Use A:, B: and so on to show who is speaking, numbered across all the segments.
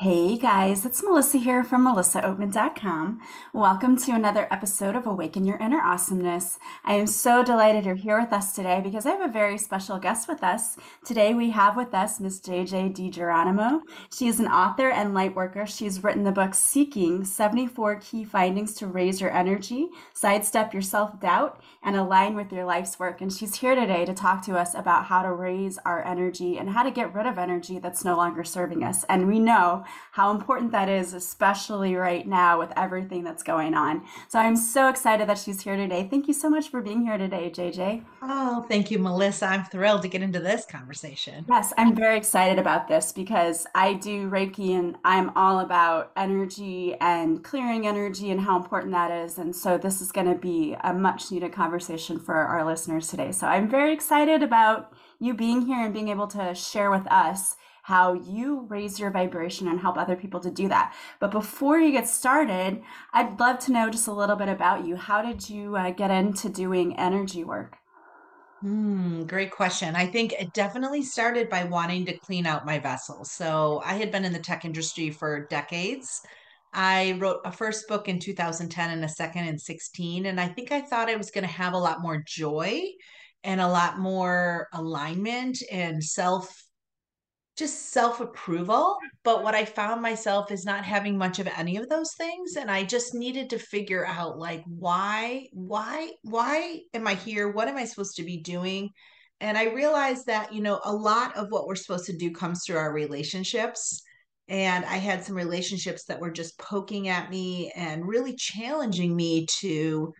A: Hey guys, it's Melissa here from melissaoatman.com. Welcome to another episode of Awaken Your Inner Awesomeness. I am so delighted you're here with us today because I have a very special guest with us. Today we have with us Ms. JJ DiGeronimo. She is an author and light worker. She's written the book Seeking 74 Key Findings to Raise Your Energy, Sidestep Your Self Doubt, and Align with Your Life's Work. And she's here today to talk to us about how to raise our energy and how to get rid of energy that's no longer serving us. And we know how important that is, especially right now with everything that's going on. So I'm so excited that she's here today. Thank you so much for being here today, JJ.
B: Oh, thank you, Melissa. I'm thrilled to get into this conversation.
A: Yes, I'm very excited about this because I do Reiki and I'm all about energy and clearing energy and how important that is. And so this is going to be a much needed conversation for our listeners today. So I'm very excited about you being here and being able to share with us how you raise your vibration and help other people to do that. But before you get started, I'd love to know just a little bit about you. How did you uh, get into doing energy work?
B: Hmm, great question. I think it definitely started by wanting to clean out my vessels. So I had been in the tech industry for decades. I wrote a first book in 2010 and a second in 16. And I think I thought I was going to have a lot more joy and a lot more alignment and self just self approval. But what I found myself is not having much of any of those things. And I just needed to figure out like, why, why, why am I here? What am I supposed to be doing? And I realized that, you know, a lot of what we're supposed to do comes through our relationships. And I had some relationships that were just poking at me and really challenging me to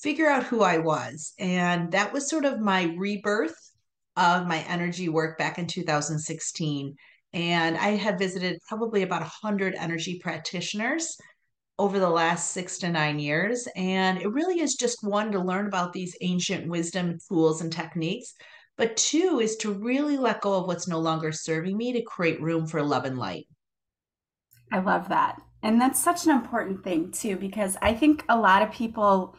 B: figure out who I was. And that was sort of my rebirth of my energy work back in 2016. And I had visited probably about 100 energy practitioners over the last six to nine years. And it really is just one to learn about these ancient wisdom tools and techniques. But two is to really let go of what's no longer serving me to create room for love and light.
A: I love that. And that's such an important thing, too, because I think a lot of people,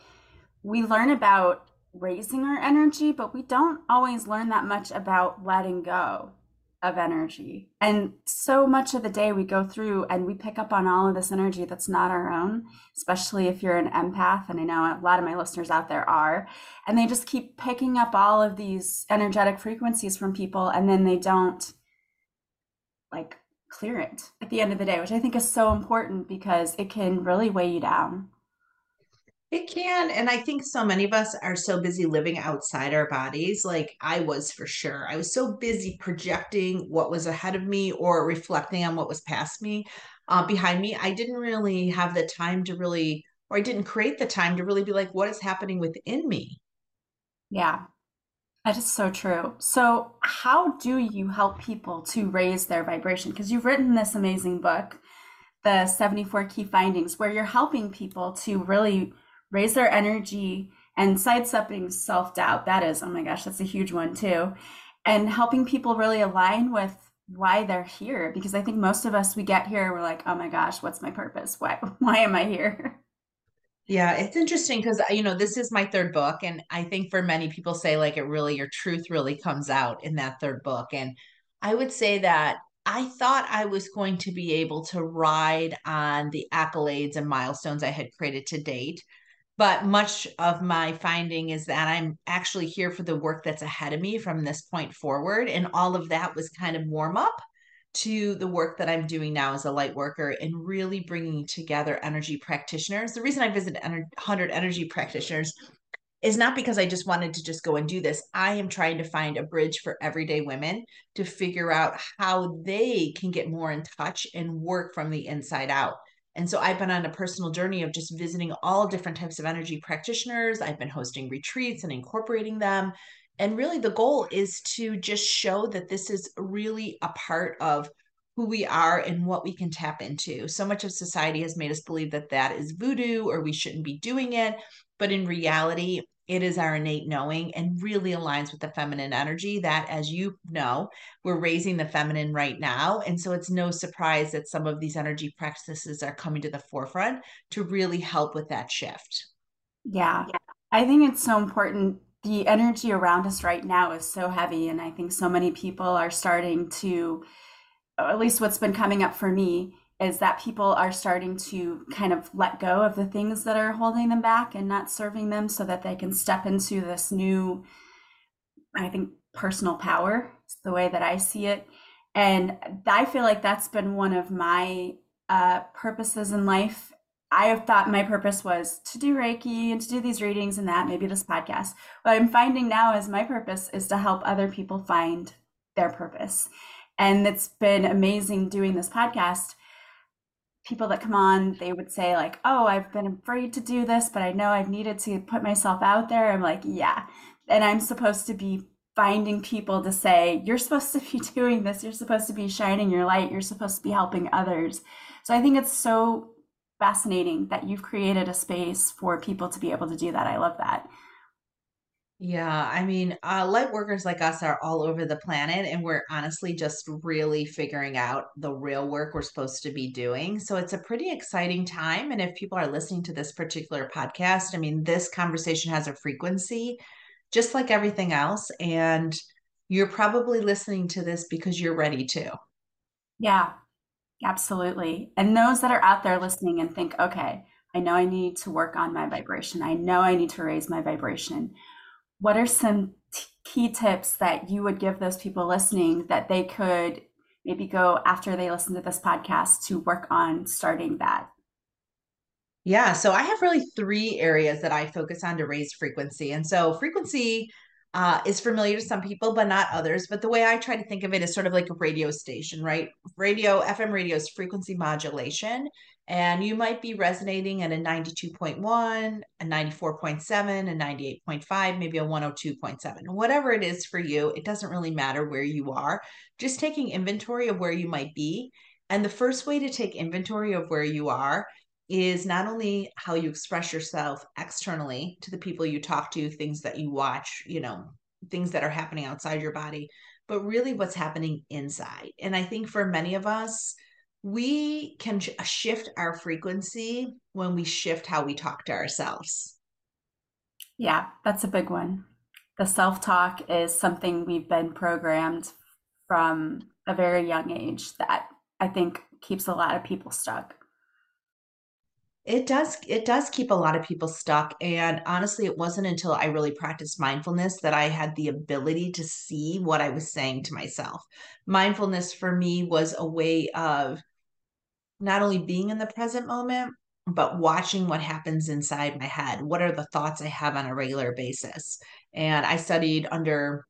A: we learn about raising our energy, but we don't always learn that much about letting go of energy. And so much of the day we go through and we pick up on all of this energy that's not our own, especially if you're an empath. And I know a lot of my listeners out there are. And they just keep picking up all of these energetic frequencies from people and then they don't like clear it at the end of the day, which I think is so important because it can really weigh you down.
B: It can. And I think so many of us are so busy living outside our bodies. Like I was for sure. I was so busy projecting what was ahead of me or reflecting on what was past me, uh, behind me. I didn't really have the time to really, or I didn't create the time to really be like, what is happening within me?
A: Yeah, that is so true. So, how do you help people to raise their vibration? Because you've written this amazing book, The 74 Key Findings, where you're helping people to really raise their energy and sidestepping self doubt. That is, oh my gosh, that's a huge one too. And helping people really align with why they're here. Because I think most of us, we get here, we're like, oh my gosh, what's my purpose? Why, why am I here?
B: Yeah, it's interesting because uh, you know this is my third book, and I think for many people say like it really your truth really comes out in that third book, and I would say that I thought I was going to be able to ride on the accolades and milestones I had created to date, but much of my finding is that I'm actually here for the work that's ahead of me from this point forward. And all of that was kind of warm up to the work that I'm doing now as a light worker and really bringing together energy practitioners. The reason I visit 100 energy practitioners is not because I just wanted to just go and do this. I am trying to find a bridge for everyday women to figure out how they can get more in touch and work from the inside out. And so I've been on a personal journey of just visiting all different types of energy practitioners. I've been hosting retreats and incorporating them. And really, the goal is to just show that this is really a part of who we are and what we can tap into. So much of society has made us believe that that is voodoo or we shouldn't be doing it. But in reality, it is our innate knowing and really aligns with the feminine energy that as you know we're raising the feminine right now. And so it's no surprise that some of these energy practices are coming to the forefront to really help with that shift.
A: Yeah, I think it's so important. The energy around us right now is so heavy, and I think so many people are starting to at least what's been coming up for me is that people are starting to kind of let go of the things that are holding them back and not serving them so that they can step into this new i think personal power it's the way that i see it and i feel like that's been one of my uh, purposes in life I have thought my purpose was to do Reiki and to do these readings and that, maybe this podcast. What I'm finding now is my purpose is to help other people find their purpose. And it's been amazing doing this podcast. People that come on, they would say, like, oh, I've been afraid to do this, but I know I've needed to put myself out there. I'm like, yeah. And I'm supposed to be finding people to say, you're supposed to be doing this. You're supposed to be shining your light. You're supposed to be helping others. So I think it's so fascinating that you've created a space for people to be able to do that. I love that.
B: Yeah, I mean, uh, light workers like us are all over the planet, and we're honestly just really figuring out the real work we're supposed to be doing. So it's a pretty exciting time. And if people are listening to this particular podcast, I mean, this conversation has a frequency just like everything else. And you're probably listening to this because you're ready to.
A: Yeah, Absolutely. And those that are out there listening and think, okay, I know I need to work on my vibration. I know I need to raise my vibration. What are some t- key tips that you would give those people listening that they could maybe go after they listen to this podcast to work on starting that?
B: Yeah, so I have really three areas that I focus on to raise frequency. And so, frequency uh, is familiar to some people, but not others. But the way I try to think of it is sort of like a radio station, right? Radio, FM radio is frequency modulation. And you might be resonating at a 92.1, a 94.7, a 98.5, maybe a 102.7. Whatever it is for you, it doesn't really matter where you are. Just taking inventory of where you might be. And the first way to take inventory of where you are is not only how you express yourself externally to the people you talk to, things that you watch, you know, things that are happening outside your body, but really what's happening inside. And I think for many of us, we can shift our frequency when we shift how we talk to ourselves.
A: Yeah, that's a big one. The self talk is something we've been programmed from a very young age that I think keeps a lot of people stuck.
B: It does it does keep a lot of people stuck and honestly it wasn't until I really practiced mindfulness that I had the ability to see what I was saying to myself. Mindfulness for me was a way of not only being in the present moment but watching what happens inside my head. What are the thoughts I have on a regular basis? And I studied under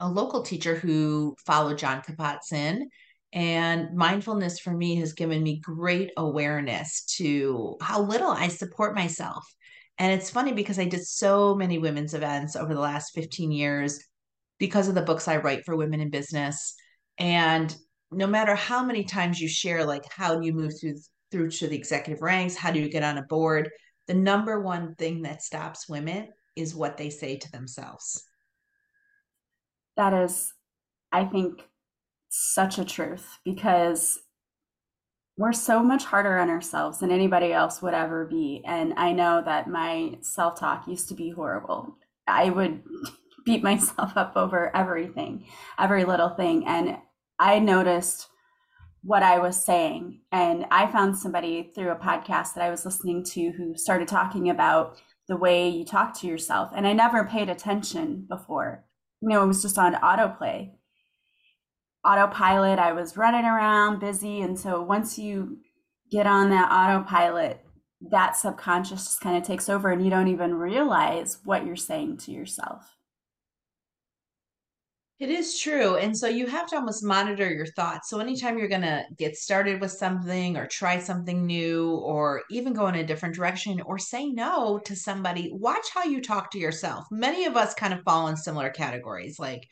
B: a local teacher who followed john Kabat-Zinn and mindfulness for me has given me great awareness to how little I support myself. And it's funny because I did so many women's events over the last 15 years because of the books I write for women in business. And no matter how many times you share, like how do you move through through to the executive ranks, how do you get on a board, the number one thing that stops women is what they say to themselves.
A: That is, I think, such a truth because we're so much harder on ourselves than anybody else would ever be. And I know that my self talk used to be horrible. I would beat myself up over everything, every little thing. And I noticed what I was saying. And I found somebody through a podcast that I was listening to who started talking about the way you talk to yourself. And I never paid attention before. You know, it was just on autoplay autopilot. I was running around busy. And so once you get on that autopilot, that subconscious just kind of takes over and you don't even realize what you're saying to yourself.
B: It is true. And so you have to almost monitor your thoughts. So anytime you're going to get started with something or try something new or even go in a different direction or say no to somebody, watch how you talk to yourself. Many of us kind of fall in similar categories like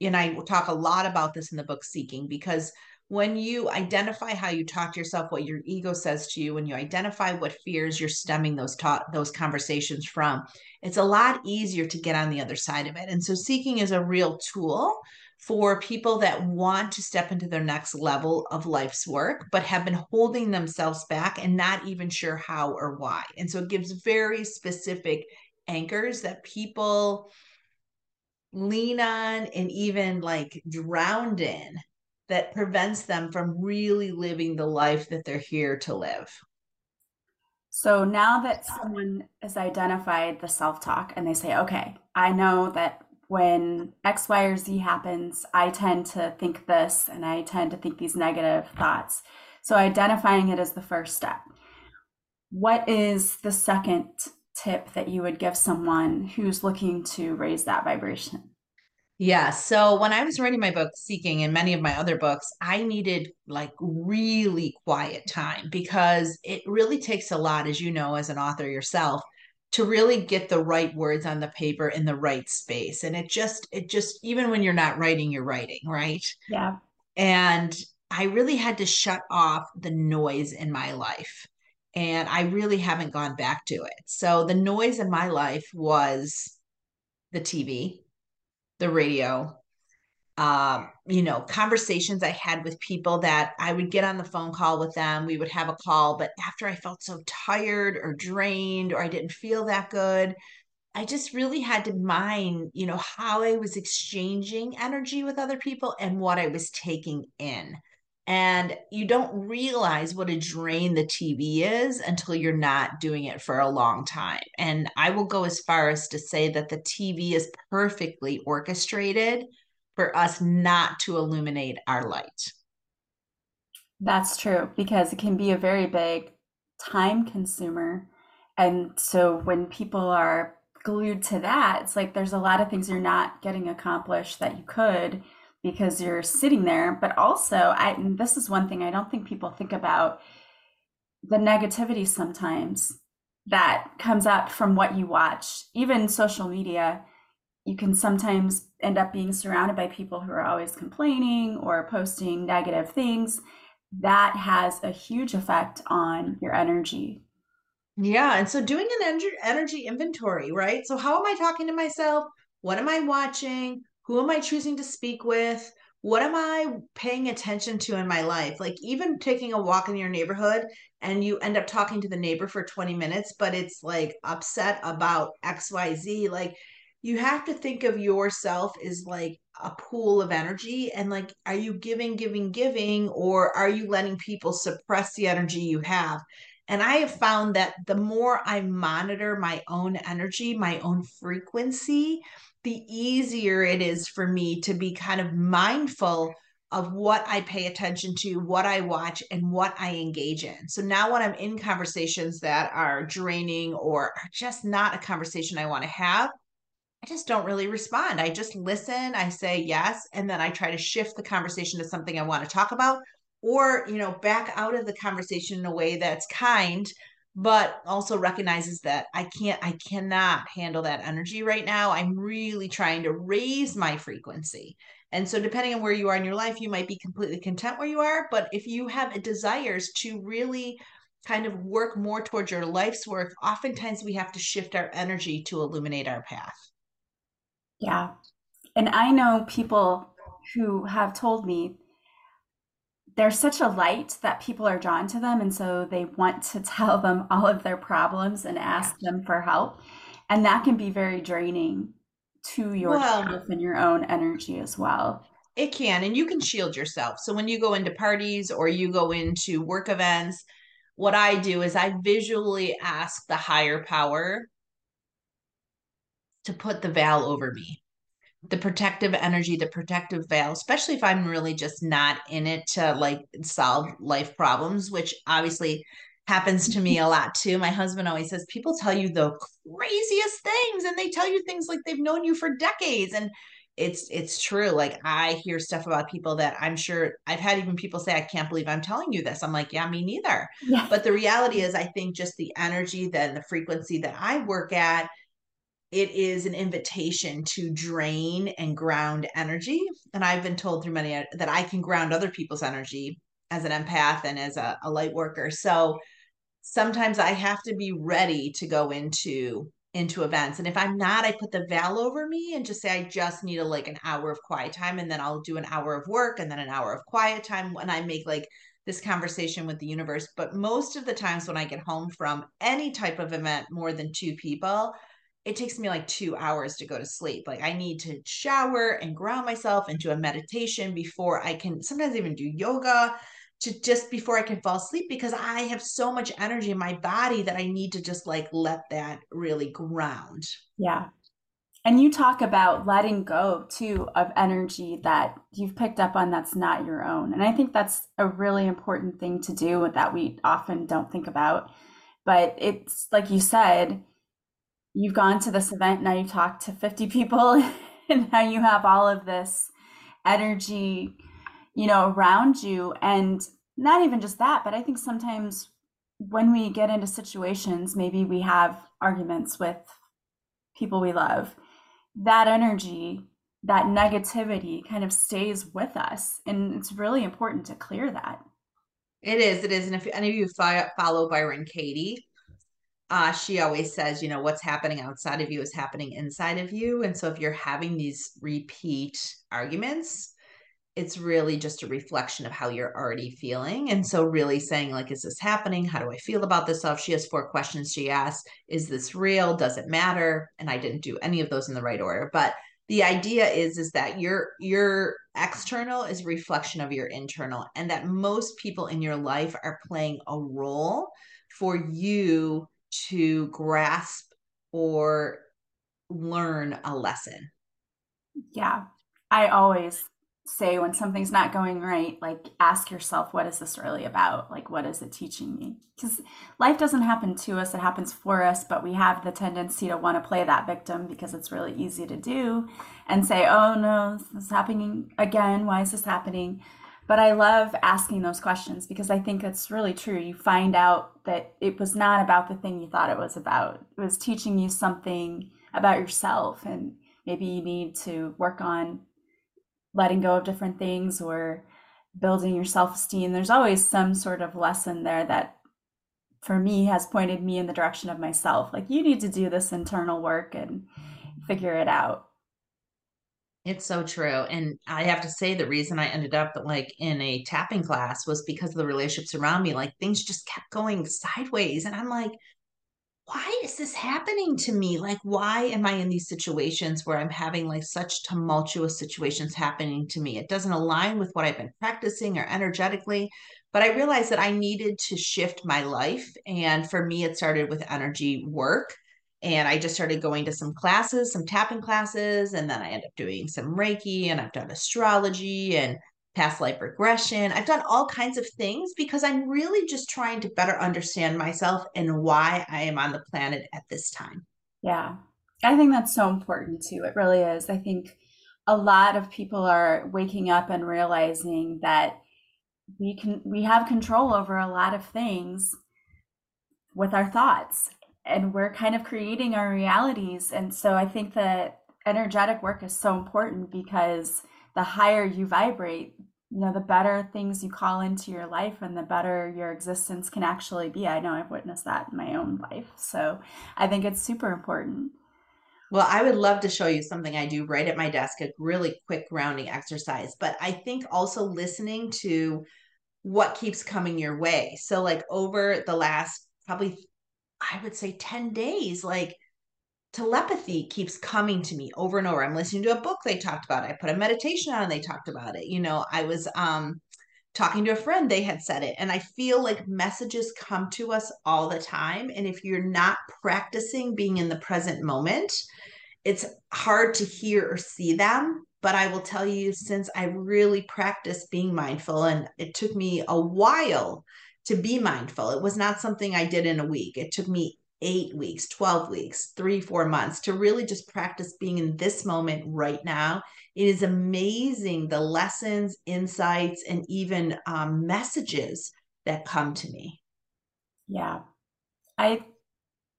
B: and I talk a lot about this in the book Seeking because when you identify how you talk to yourself, what your ego says to you, when you identify what fears you're stemming those ta- those conversations from, it's a lot easier to get on the other side of it. And so seeking is a real tool for people that want to step into their next level of life's work, but have been holding themselves back and not even sure how or why. And so it gives very specific anchors that people lean on and even like drowned in that prevents them from really living the life that they're here to live.
A: So now that someone has identified the self talk and they say, okay, I know that when X, Y, or Z happens, I tend to think this and I tend to think these negative thoughts. So identifying it is the first step. What is the second tip that you would give someone who's looking to raise that vibration?
B: Yeah. So when I was writing my book, Seeking, and many of my other books, I needed like really quiet time because it really takes a lot, as you know, as an author yourself, to really get the right words on the paper in the right space. And it just, it just, even when you're not writing, you're writing, right?
A: Yeah.
B: And I really had to shut off the noise in my life. And I really haven't gone back to it. So the noise in my life was the TV the radio um, you know, conversations I had with people that I would get on the phone call with them. We would have a call, but after I felt so tired or drained or I didn't feel that good, I just really had to mind, you know, how I was exchanging energy with other people and what I was taking in. And you don't realize what a drain the TV is until you're not doing it for a long time. And I will go as far as to say that the TV is perfectly orchestrated for us not to illuminate our light.
A: That's true because it can be a very big time consumer. And so when people are glued to that, it's like there's a lot of things you're not getting accomplished that you could because you're sitting there. But also, I this is one thing I don't think people think about the negativity sometimes that comes up from what you watch, even social media. You can sometimes end up being surrounded by people who are always complaining or posting negative things. That has a huge effect on your energy.
B: Yeah. And so doing an energy inventory, right? So, how am I talking to myself? What am I watching? Who am I choosing to speak with? What am I paying attention to in my life? Like, even taking a walk in your neighborhood and you end up talking to the neighbor for 20 minutes, but it's like upset about XYZ. Like, you have to think of yourself as like a pool of energy and like are you giving giving giving or are you letting people suppress the energy you have and i have found that the more i monitor my own energy my own frequency the easier it is for me to be kind of mindful of what I pay attention to, what I watch, and what I engage in. So now, when I'm in conversations that are draining or are just not a conversation I want to have, I just don't really respond. I just listen, I say yes, and then I try to shift the conversation to something I want to talk about or, you know, back out of the conversation in a way that's kind but also recognizes that I can't, I cannot handle that energy right now. I'm really trying to raise my frequency. And so, depending on where you are in your life, you might be completely content where you are. But if you have desires to really kind of work more towards your life's work, oftentimes we have to shift our energy to illuminate our path.
A: Yeah. And I know people who have told me they're such a light that people are drawn to them and so they want to tell them all of their problems and ask them for help. And that can be very draining to yourself well, and your own energy as well.
B: It can and you can shield yourself. So when you go into parties or you go into work events what i do is i visually ask the higher power to put the veil over me the protective energy, the protective veil, especially if I'm really just not in it to like solve life problems, which obviously happens to me a lot too. My husband always says people tell you the craziest things and they tell you things like they've known you for decades and it's it's true like i hear stuff about people that i'm sure i've had even people say i can't believe i'm telling you this i'm like yeah me neither yeah. but the reality is i think just the energy then the frequency that i work at it is an invitation to drain and ground energy. And I've been told through many uh, that I can ground other people's energy as an empath and as a, a light worker. So sometimes I have to be ready to go into into events. And if I'm not, I put the veil over me and just say I just need a like an hour of quiet time and then I'll do an hour of work and then an hour of quiet time when I make like this conversation with the universe. But most of the times when I get home from any type of event more than two people, it takes me like two hours to go to sleep. Like I need to shower and ground myself and do a meditation before I can sometimes even do yoga to just before I can fall asleep because I have so much energy in my body that I need to just like let that really ground.
A: Yeah. And you talk about letting go too of energy that you've picked up on that's not your own. And I think that's a really important thing to do that we often don't think about. But it's like you said, you've gone to this event, now you've talked to 50 people, and now you have all of this energy, you know, around you. And not even just that, but I think sometimes when we get into situations, maybe we have arguments with people we love that energy, that negativity kind of stays with us. And it's really important to clear that.
B: It is. It is. And if any of you follow Byron Katie, uh, she always says, you know, what's happening outside of you is happening inside of you. And so if you're having these repeat arguments, it's really just a reflection of how you're already feeling. And so, really saying, like, is this happening? How do I feel about this stuff? She has four questions she asks Is this real? Does it matter? And I didn't do any of those in the right order. But the idea is is that your your external is a reflection of your internal and that most people in your life are playing a role for you to grasp or learn a lesson.
A: Yeah. I always say when something's not going right like ask yourself what is this really about? Like what is it teaching me? Because life doesn't happen to us it happens for us but we have the tendency to want to play that victim because it's really easy to do and say oh no this is happening again. Why is this happening but i love asking those questions because i think it's really true you find out that it was not about the thing you thought it was about it was teaching you something about yourself and maybe you need to work on letting go of different things or building your self esteem. There's always some sort of lesson there that for me has pointed me in the direction of myself. Like, you need to do this internal work and figure it out.
B: It's so true. And I have to say, the reason I ended up like in a tapping class was because of the relationships around me. Like, things just kept going sideways. And I'm like, why is this happening to me? Like, why am I in these situations where I'm having like such tumultuous situations happening to me? It doesn't align with what I've been practicing or energetically. But I realized that I needed to shift my life. And for me, it started with energy work. And I just started going to some classes, some tapping classes. And then I ended up doing some Reiki and I've done astrology and past life regression. I've done all kinds of things because I'm really just trying to better understand myself and why I am on the planet at this time.
A: Yeah. I think that's so important too. It really is. I think a lot of people are waking up and realizing that we can we have control over a lot of things with our thoughts and we're kind of creating our realities and so I think that energetic work is so important because the higher you vibrate, you know, the better things you call into your life and the better your existence can actually be. I know I've witnessed that in my own life. So I think it's super important.
B: Well, I would love to show you something I do right at my desk, a really quick grounding exercise. But I think also listening to what keeps coming your way. So, like over the last probably, I would say 10 days, like telepathy keeps coming to me over and over. I'm listening to a book they talked about. It. I put a meditation on and they talked about it. You know, I was um talking to a friend, they had said it. And I feel like messages come to us all the time. And if you're not practicing being in the present moment, it's hard to hear or see them. But I will tell you, since I really practiced being mindful, and it took me a while to be mindful, it was not something I did in a week. It took me eight weeks, 12 weeks, three, four months to really just practice being in this moment right now. It is amazing the lessons, insights, and even um, messages that come to me.
A: Yeah. I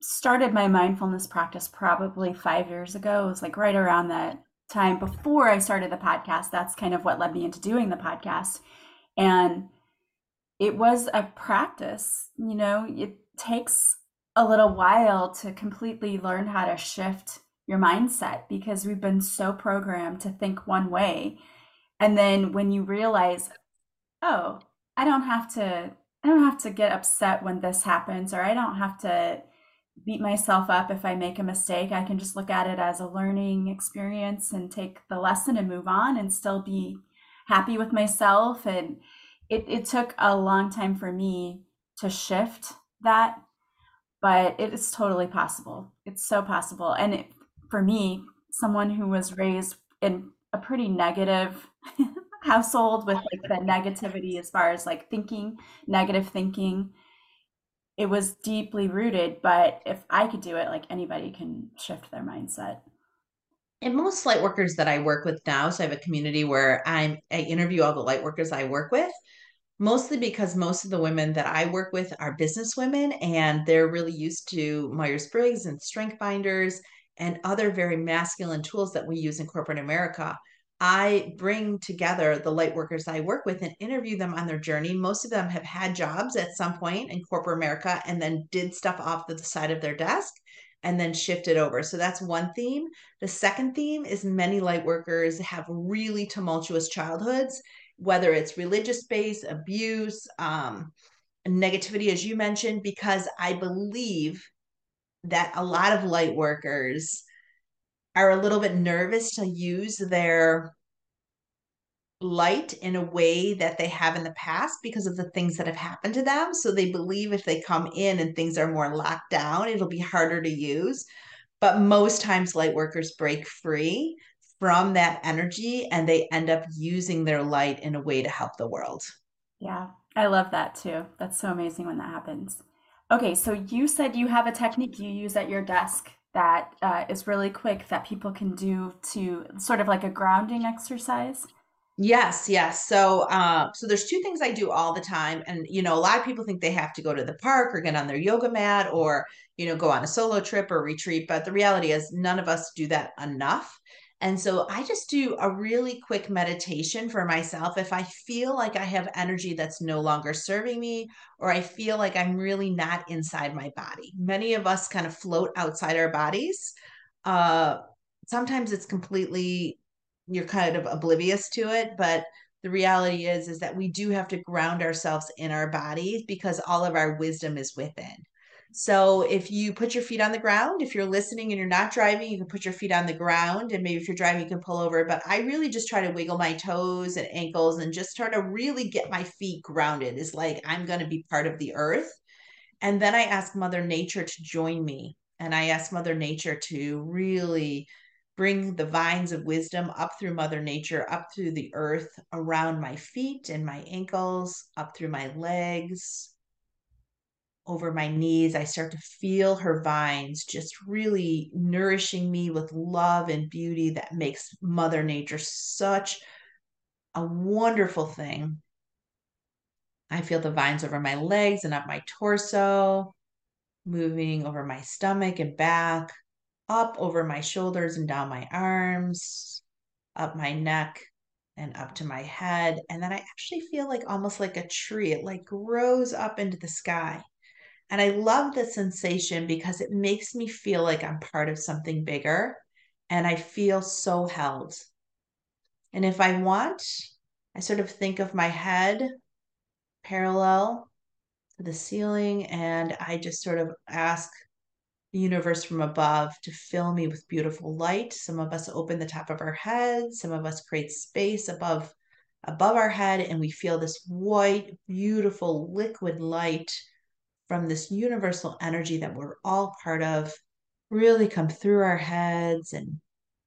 A: started my mindfulness practice probably five years ago. It was like right around that time before I started the podcast. That's kind of what led me into doing the podcast. And it was a practice, you know, it takes a little while to completely learn how to shift your mindset because we've been so programmed to think one way. And then when you realize, oh, I don't have to I don't have to get upset when this happens or I don't have to beat myself up if I make a mistake. I can just look at it as a learning experience and take the lesson and move on and still be happy with myself. And it, it took a long time for me to shift that, but it is totally possible. It's so possible. And it, for me, someone who was raised in a pretty negative household with like the negativity as far as like thinking, negative thinking, it was deeply rooted. But if I could do it, like anybody can shift their mindset.
B: And most light workers that I work with now, so I have a community where I'm I interview all the light workers I work with, mostly because most of the women that I work with are business women and they're really used to Myers-Briggs and strength finders and other very masculine tools that we use in corporate America. I bring together the light workers I work with and interview them on their journey. Most of them have had jobs at some point in corporate America and then did stuff off the side of their desk and then shifted over. So that's one theme. The second theme is many light workers have really tumultuous childhoods, whether it's religious based, abuse, um, negativity, as you mentioned, because I believe that a lot of light workers are a little bit nervous to use their light in a way that they have in the past because of the things that have happened to them. So they believe if they come in and things are more locked down, it'll be harder to use. But most times, light workers break free from that energy and they end up using their light in a way to help the world.
A: Yeah, I love that too. That's so amazing when that happens. Okay, so you said you have a technique you use at your desk that uh, is really quick that people can do to sort of like a grounding exercise.
B: Yes, yes. So, uh, so there's two things I do all the time, and you know, a lot of people think they have to go to the park or get on their yoga mat or you know go on a solo trip or retreat, but the reality is none of us do that enough. And so I just do a really quick meditation for myself if I feel like I have energy that's no longer serving me or I feel like I'm really not inside my body. Many of us kind of float outside our bodies. Uh, sometimes it's completely you're kind of oblivious to it, but the reality is is that we do have to ground ourselves in our bodies because all of our wisdom is within. So if you put your feet on the ground, if you're listening and you're not driving, you can put your feet on the ground. And maybe if you're driving, you can pull over. But I really just try to wiggle my toes and ankles and just try to really get my feet grounded. Is like I'm going to be part of the earth. And then I ask Mother Nature to join me. And I ask Mother Nature to really bring the vines of wisdom up through Mother Nature, up through the earth, around my feet and my ankles, up through my legs, over my knees. I start to feel her vines just really nourishing me with love and beauty that makes Mother Nature such a wonderful thing. I feel the vines over my legs and up my torso, moving over my stomach and back, up over my shoulders and down my arms, up my neck and up to my head. And then I actually feel like almost like a tree. It like grows up into the sky. And I love the sensation because it makes me feel like I'm part of something bigger and I feel so held. And if I want, I sort of think of my head parallel to the ceiling and I just sort of ask the universe from above to fill me with beautiful light. Some of us open the top of our head, some of us create space above above our head and we feel this white beautiful liquid light from this universal energy that we're all part of really come through our heads and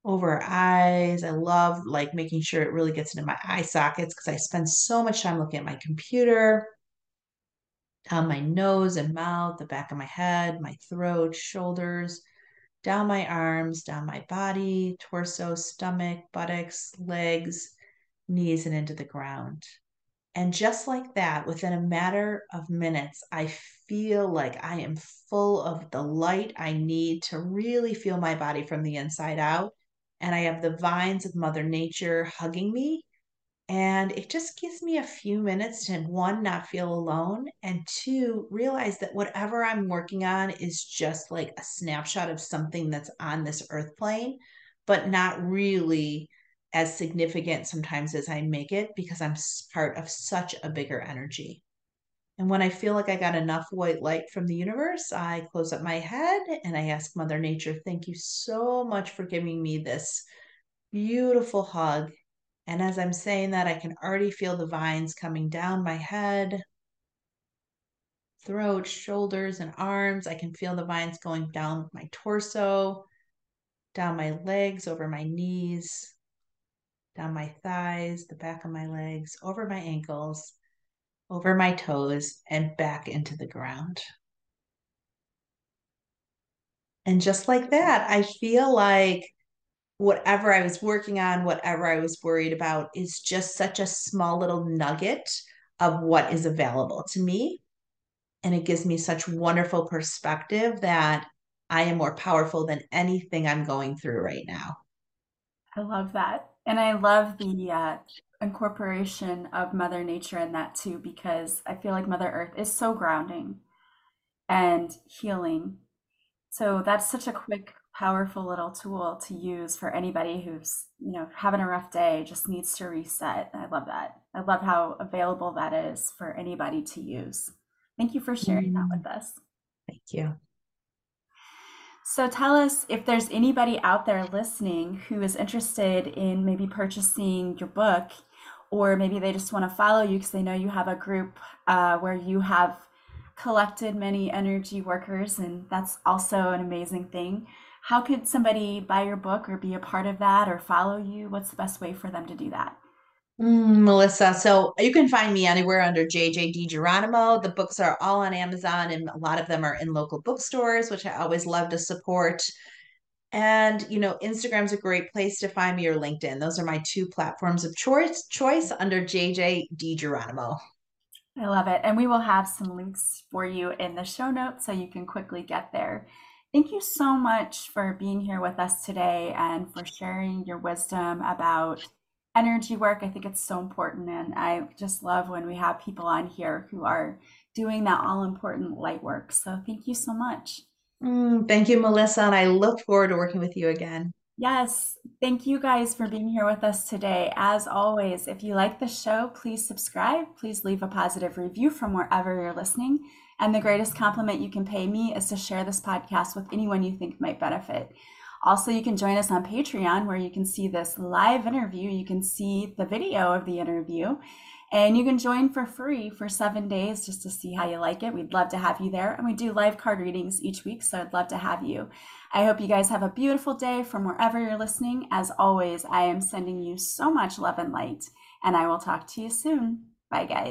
B: over our eyes. I love like making sure it really gets into my eye sockets because I spend so much time looking at my computer down my nose and mouth, the back of my head, my throat, shoulders, down my arms, down my body, torso, stomach, buttocks, legs, knees, and into the ground. And just like that, within a matter of minutes, I feel like I am full of the light I need to really feel my body from the inside out. And I have the vines of Mother Nature hugging me and it just gives me a few minutes to one, not feel alone, and two, realize that whatever I'm working on is just like a snapshot of something that's on this earth plane, but not really as significant sometimes as I make it because I'm part of such a bigger energy. And when I feel like I got enough white light from the universe, I close up my head and I ask Mother Nature, thank you so much for giving me this beautiful hug. And as I'm saying that, I can already feel the vines coming down my head, throat, shoulders, and arms. I can feel the vines going down my torso, down my legs, over my knees, down my thighs, the back of my legs, over my ankles, over my toes, and back into the ground. And just like that, I feel like whatever I was working on, whatever I was worried about, is just such a small little nugget of what is available to me. And it gives me such wonderful perspective that I am more powerful than anything I'm going through right now.
A: I love that. And I love the uh, incorporation of Mother Nature in that too, because I feel like Mother Earth is so grounding and healing. So that's such a quick, powerful little tool to use for anybody who's, you know, having a rough day, just needs to reset. I love that. I love how available that is for anybody to use. Thank you for sharing that with us.
B: Thank you.
A: So tell us if there's anybody out there listening who is interested in maybe purchasing your book, or maybe they just want to follow you because they know you have a group uh, where you have collected many energy workers, and that's also an amazing thing. How could somebody buy your book or be a part of that or follow you? What's the best way for them to do that?
B: Mm, Melissa, so you can find me anywhere under JJ DiGeronimo. The books are all on Amazon, and a lot of them are in local bookstores, which I always love to support. And you know, Instagram's a great place to find me or LinkedIn. Those are my two platforms of choice choice under JJ DiGeronimo.
A: I love it. And we will have some links for you in the show notes so you can quickly get there. Thank you so much for being here with us today and for sharing your wisdom about energy work. I think it's so important. And I just love when we have people on here who are doing that all important light work. So thank you so much.
B: Mm, thank you, Melissa. And I look forward to working with you again.
A: Yes, thank you guys for being here with us today. As always, if you like the show, please subscribe. Please leave a positive review from wherever you're listening. And the greatest compliment you can pay me is to share this podcast with anyone you think might benefit. Also, you can join us on Patreon where you can see this live interview. You can see the video of the interview and you can join for free for seven days just to see how you like it. We'd love to have you there. And we do live card readings each week, so I'd love to have you. I hope you guys have a beautiful day from wherever you're listening. As always, I am sending you so much love and light, and I will talk to you soon. Bye, guys.